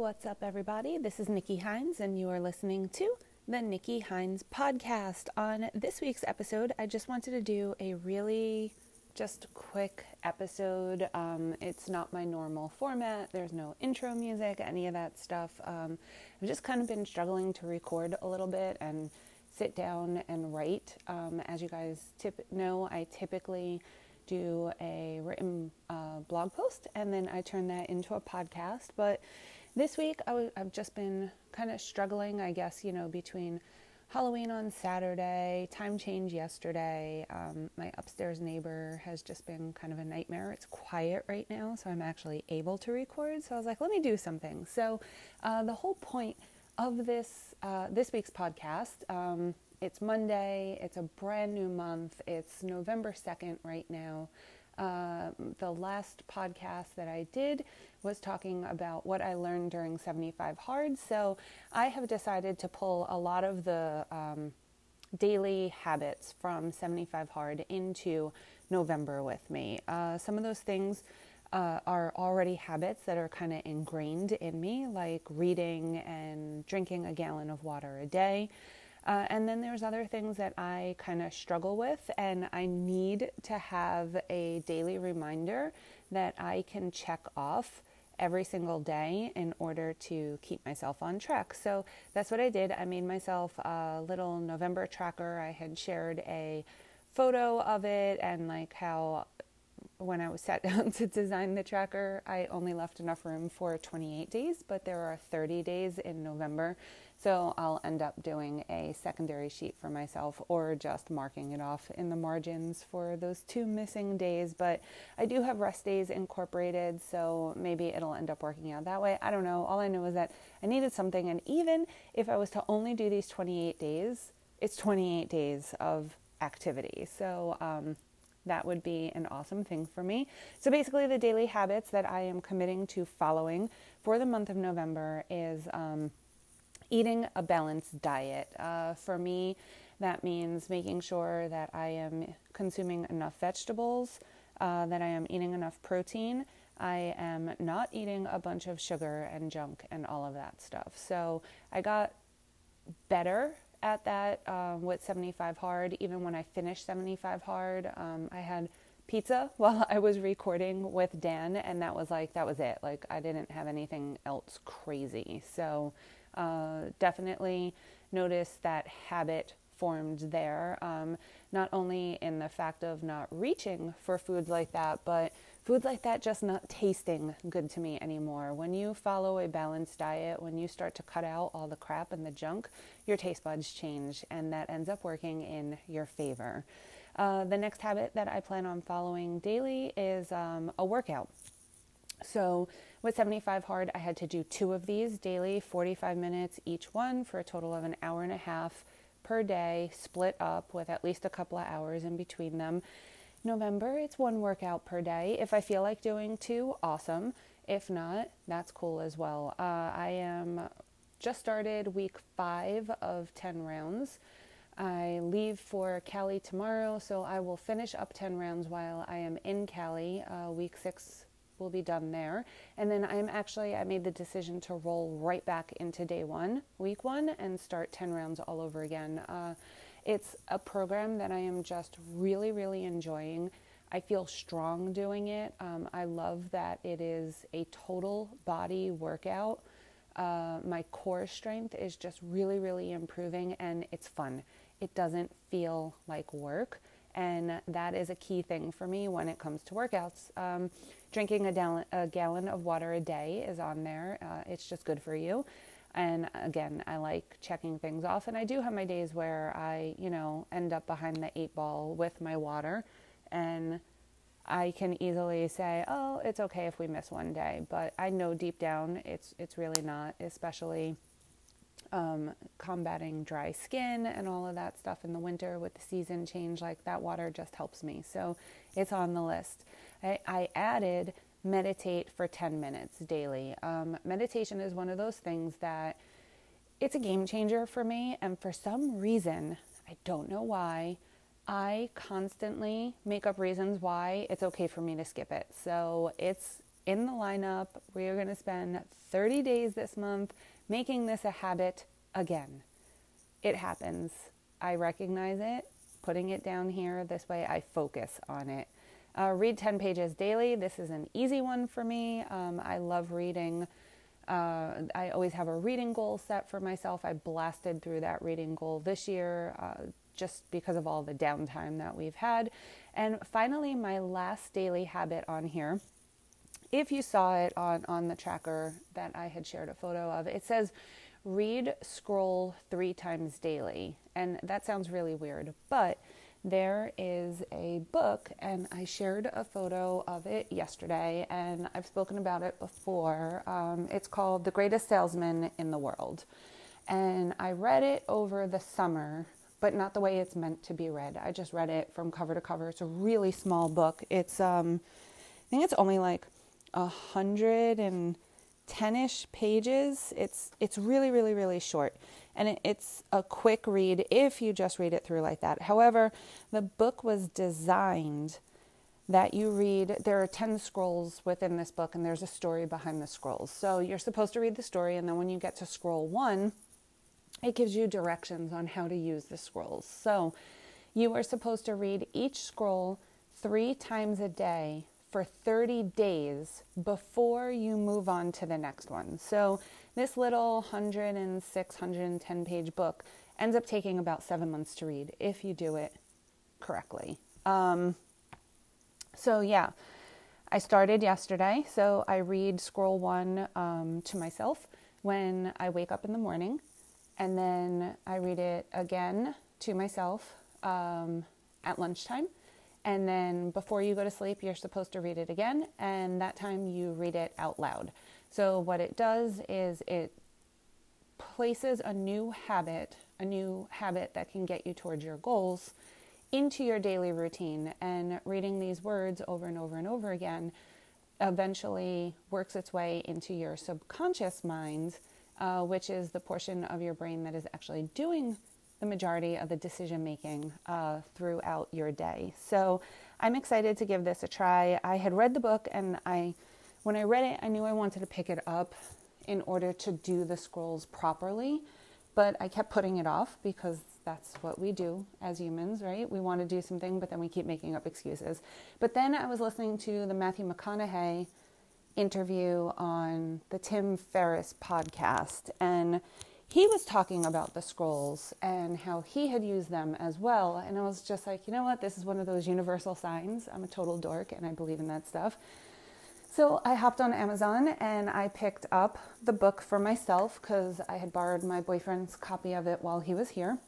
what's up, everybody? This is Nikki Hynes, and you are listening to the Nikki Hynes podcast. On this week's episode, I just wanted to do a really just quick episode. Um, it's not my normal format, there's no intro music, any of that stuff. Um, I've just kind of been struggling to record a little bit and sit down and write. Um, as you guys tip- know, I typically do a written uh, blog post and then I turn that into a podcast. But this week i w- I've just been kind of struggling, I guess, you know, between Halloween on Saturday, time change yesterday. Um, my upstairs neighbor has just been kind of a nightmare. It's quiet right now, so I'm actually able to record. So I was like, let me do something. So uh, the whole point of this uh, this week's podcast. Um, it's Monday. It's a brand new month. It's November 2nd right now. Uh, the last podcast that I did was talking about what I learned during 75 Hard. So I have decided to pull a lot of the um, daily habits from 75 Hard into November with me. Uh, some of those things uh, are already habits that are kind of ingrained in me, like reading and drinking a gallon of water a day. Uh, and then there's other things that I kind of struggle with, and I need to have a daily reminder that I can check off every single day in order to keep myself on track. So that's what I did. I made myself a little November tracker. I had shared a photo of it and like how when I was sat down to design the tracker, I only left enough room for 28 days, but there are 30 days in November so I'll end up doing a secondary sheet for myself or just marking it off in the margins for those two missing days. But I do have rest days incorporated, so maybe it'll end up working out that way. I don't know. All I know is that I needed something, and even if I was to only do these 28 days, it's 28 days of activity. So, um, that would be an awesome thing for me. So, basically, the daily habits that I am committing to following for the month of November is um, eating a balanced diet. Uh, for me, that means making sure that I am consuming enough vegetables, uh, that I am eating enough protein. I am not eating a bunch of sugar and junk and all of that stuff. So I got better at that um, with 75 Hard. Even when I finished 75 Hard, um, I had pizza while I was recording with Dan, and that was like, that was it. Like, I didn't have anything else crazy. So, uh, definitely notice that habit formed there. Um, not only in the fact of not reaching for foods like that, but foods like that just not tasting good to me anymore. When you follow a balanced diet, when you start to cut out all the crap and the junk, your taste buds change, and that ends up working in your favor. Uh, the next habit that I plan on following daily is um, a workout. So, with 75 hard, I had to do two of these daily, 45 minutes each one for a total of an hour and a half per day, split up with at least a couple of hours in between them. November, it's one workout per day. If I feel like doing two, awesome. If not, that's cool as well. Uh, I am just started week five of 10 rounds. I leave for Cali tomorrow, so I will finish up 10 rounds while I am in Cali. Uh, week six will be done there. And then I'm actually, I made the decision to roll right back into day one, week one, and start 10 rounds all over again. Uh, it's a program that I am just really, really enjoying. I feel strong doing it. Um, I love that it is a total body workout. Uh, my core strength is just really, really improving and it's fun. It doesn't feel like work. And that is a key thing for me when it comes to workouts. Um, drinking a, gallon, a gallon of water a day is on there. Uh, it's just good for you. And again, I like checking things off. And I do have my days where I, you know, end up behind the eight ball with my water. And I can easily say, oh, it's okay if we miss one day. But I know deep down it's, it's really not, especially um, combating dry skin and all of that stuff in the winter with the season change. Like that water just helps me. So it's on the list. I, I added meditate for 10 minutes daily. Um, meditation is one of those things that it's a game changer for me. And for some reason, I don't know why, I constantly make up reasons why it's okay for me to skip it. So it's in the lineup. We are going to spend 30 days this month making this a habit again. It happens. I recognize it, putting it down here. This way I focus on it. Uh, read 10 pages daily. This is an easy one for me. Um, I love reading. Uh, I always have a reading goal set for myself. I blasted through that reading goal this year uh, just because of all the downtime that we've had. And finally, my last daily habit on here. If you saw it on, on the tracker that I had shared a photo of, it says read scroll three times daily. And that sounds really weird, but there is a book, and I shared a photo of it yesterday, and I've spoken about it before. Um, it's called The Greatest Salesman in the World. And I read it over the summer, but not the way it's meant to be read. I just read it from cover to cover. It's a really small book. It's, um, I think it's only like a hundred and ten-ish pages. It's it's really really really short and it's a quick read if you just read it through like that. However, the book was designed that you read. There are 10 scrolls within this book, and there's a story behind the scrolls. So you're supposed to read the story, and then when you get to scroll one, it gives you directions on how to use the scrolls. So you are supposed to read each scroll three times a day for 30 days before you move on to the next one. So this little 106, 110 page book ends up taking about seven months to read if you do it correctly. Um, so, yeah, I started yesterday. So, I read scroll one um, to myself when I wake up in the morning, and then I read it again to myself um, at lunchtime. And then before you go to sleep, you're supposed to read it again, and that time you read it out loud. So, what it does is it places a new habit, a new habit that can get you towards your goals into your daily routine. And reading these words over and over and over again eventually works its way into your subconscious mind, uh, which is the portion of your brain that is actually doing the majority of the decision making uh, throughout your day. So I'm excited to give this a try. I had read the book and I when I read it, I knew I wanted to pick it up in order to do the scrolls properly, but I kept putting it off because that's what we do as humans, right? We want to do something, but then we keep making up excuses. But then I was listening to the Matthew McConaughey interview on the Tim Ferriss podcast, and he was talking about the scrolls and how he had used them as well. And I was just like, you know what? This is one of those universal signs. I'm a total dork and I believe in that stuff. So I hopped on Amazon and I picked up the book for myself because I had borrowed my boyfriend's copy of it while he was here.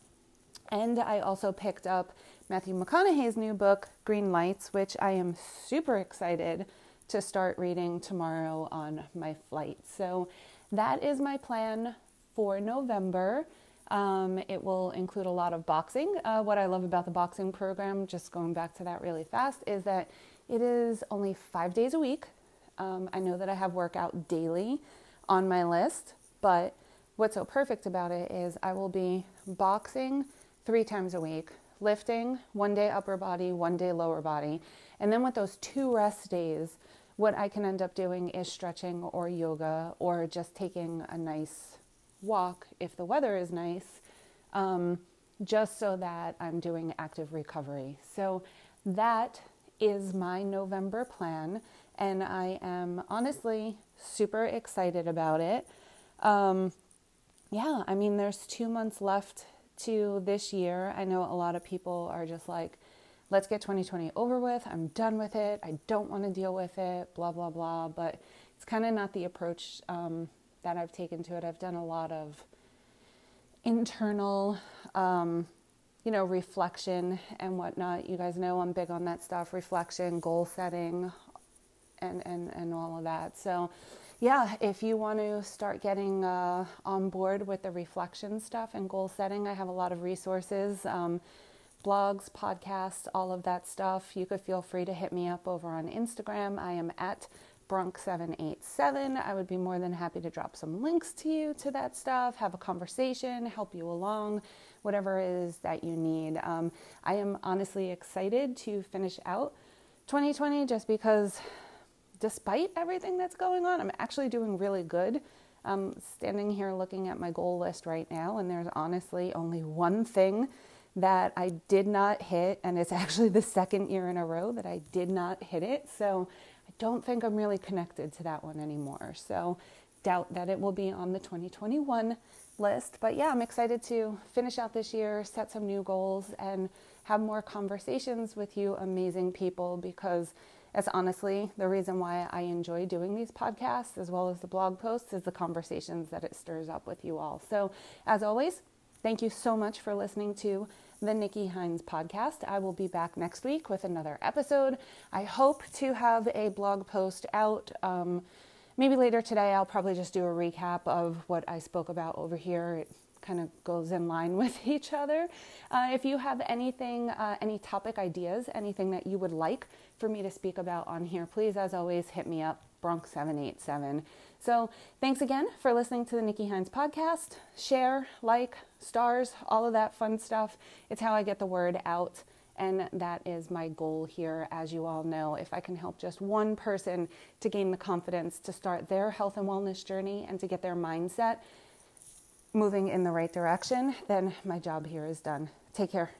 And I also picked up Matthew McConaughey's new book, Green Lights, which I am super excited to start reading tomorrow on my flight. So that is my plan for November. Um, it will include a lot of boxing. Uh, what I love about the boxing program, just going back to that really fast, is that it is only five days a week. Um, I know that I have workout daily on my list, but what's so perfect about it is I will be boxing three times a week, lifting one day upper body, one day lower body. And then with those two rest days, what I can end up doing is stretching or yoga or just taking a nice walk if the weather is nice, um, just so that I'm doing active recovery. So that is my November plan and I am honestly super excited about it. Um, yeah, I mean, there's two months left to this year. I know a lot of people are just like, let's get 2020 over with. I'm done with it. I don't want to deal with it, blah, blah, blah. But it's kind of not the approach um, that I've taken to it. I've done a lot of internal, um, you know, reflection and whatnot. You guys know I'm big on that stuff reflection, goal setting, and, and, and all of that. So, yeah, if you want to start getting uh, on board with the reflection stuff and goal setting, I have a lot of resources. Um, blogs, podcasts, all of that stuff. You could feel free to hit me up over on Instagram. I am at Brunk787. I would be more than happy to drop some links to you to that stuff, have a conversation, help you along, whatever it is that you need. Um, I am honestly excited to finish out 2020 just because despite everything that's going on, I'm actually doing really good. I'm standing here looking at my goal list right now, and there's honestly only one thing that I did not hit, and it's actually the second year in a row that I did not hit it. So don't think I'm really connected to that one anymore. So doubt that it will be on the 2021 list. But yeah, I'm excited to finish out this year, set some new goals, and have more conversations with you amazing people because it's honestly the reason why I enjoy doing these podcasts as well as the blog posts is the conversations that it stirs up with you all. So, as always, thank you so much for listening to the Nikki Hynes podcast. I will be back next week with another episode. I hope to have a blog post out. Um, maybe later today, I'll probably just do a recap of what I spoke about over here. It kind of goes in line with each other. Uh, if you have anything, uh, any topic ideas, anything that you would like for me to speak about on here, please, as always, hit me up, Bronx787. So, thanks again for listening to the Nikki Hynes podcast. Share, like, stars, all of that fun stuff. It's how I get the word out. And that is my goal here, as you all know. If I can help just one person to gain the confidence to start their health and wellness journey and to get their mindset moving in the right direction, then my job here is done. Take care.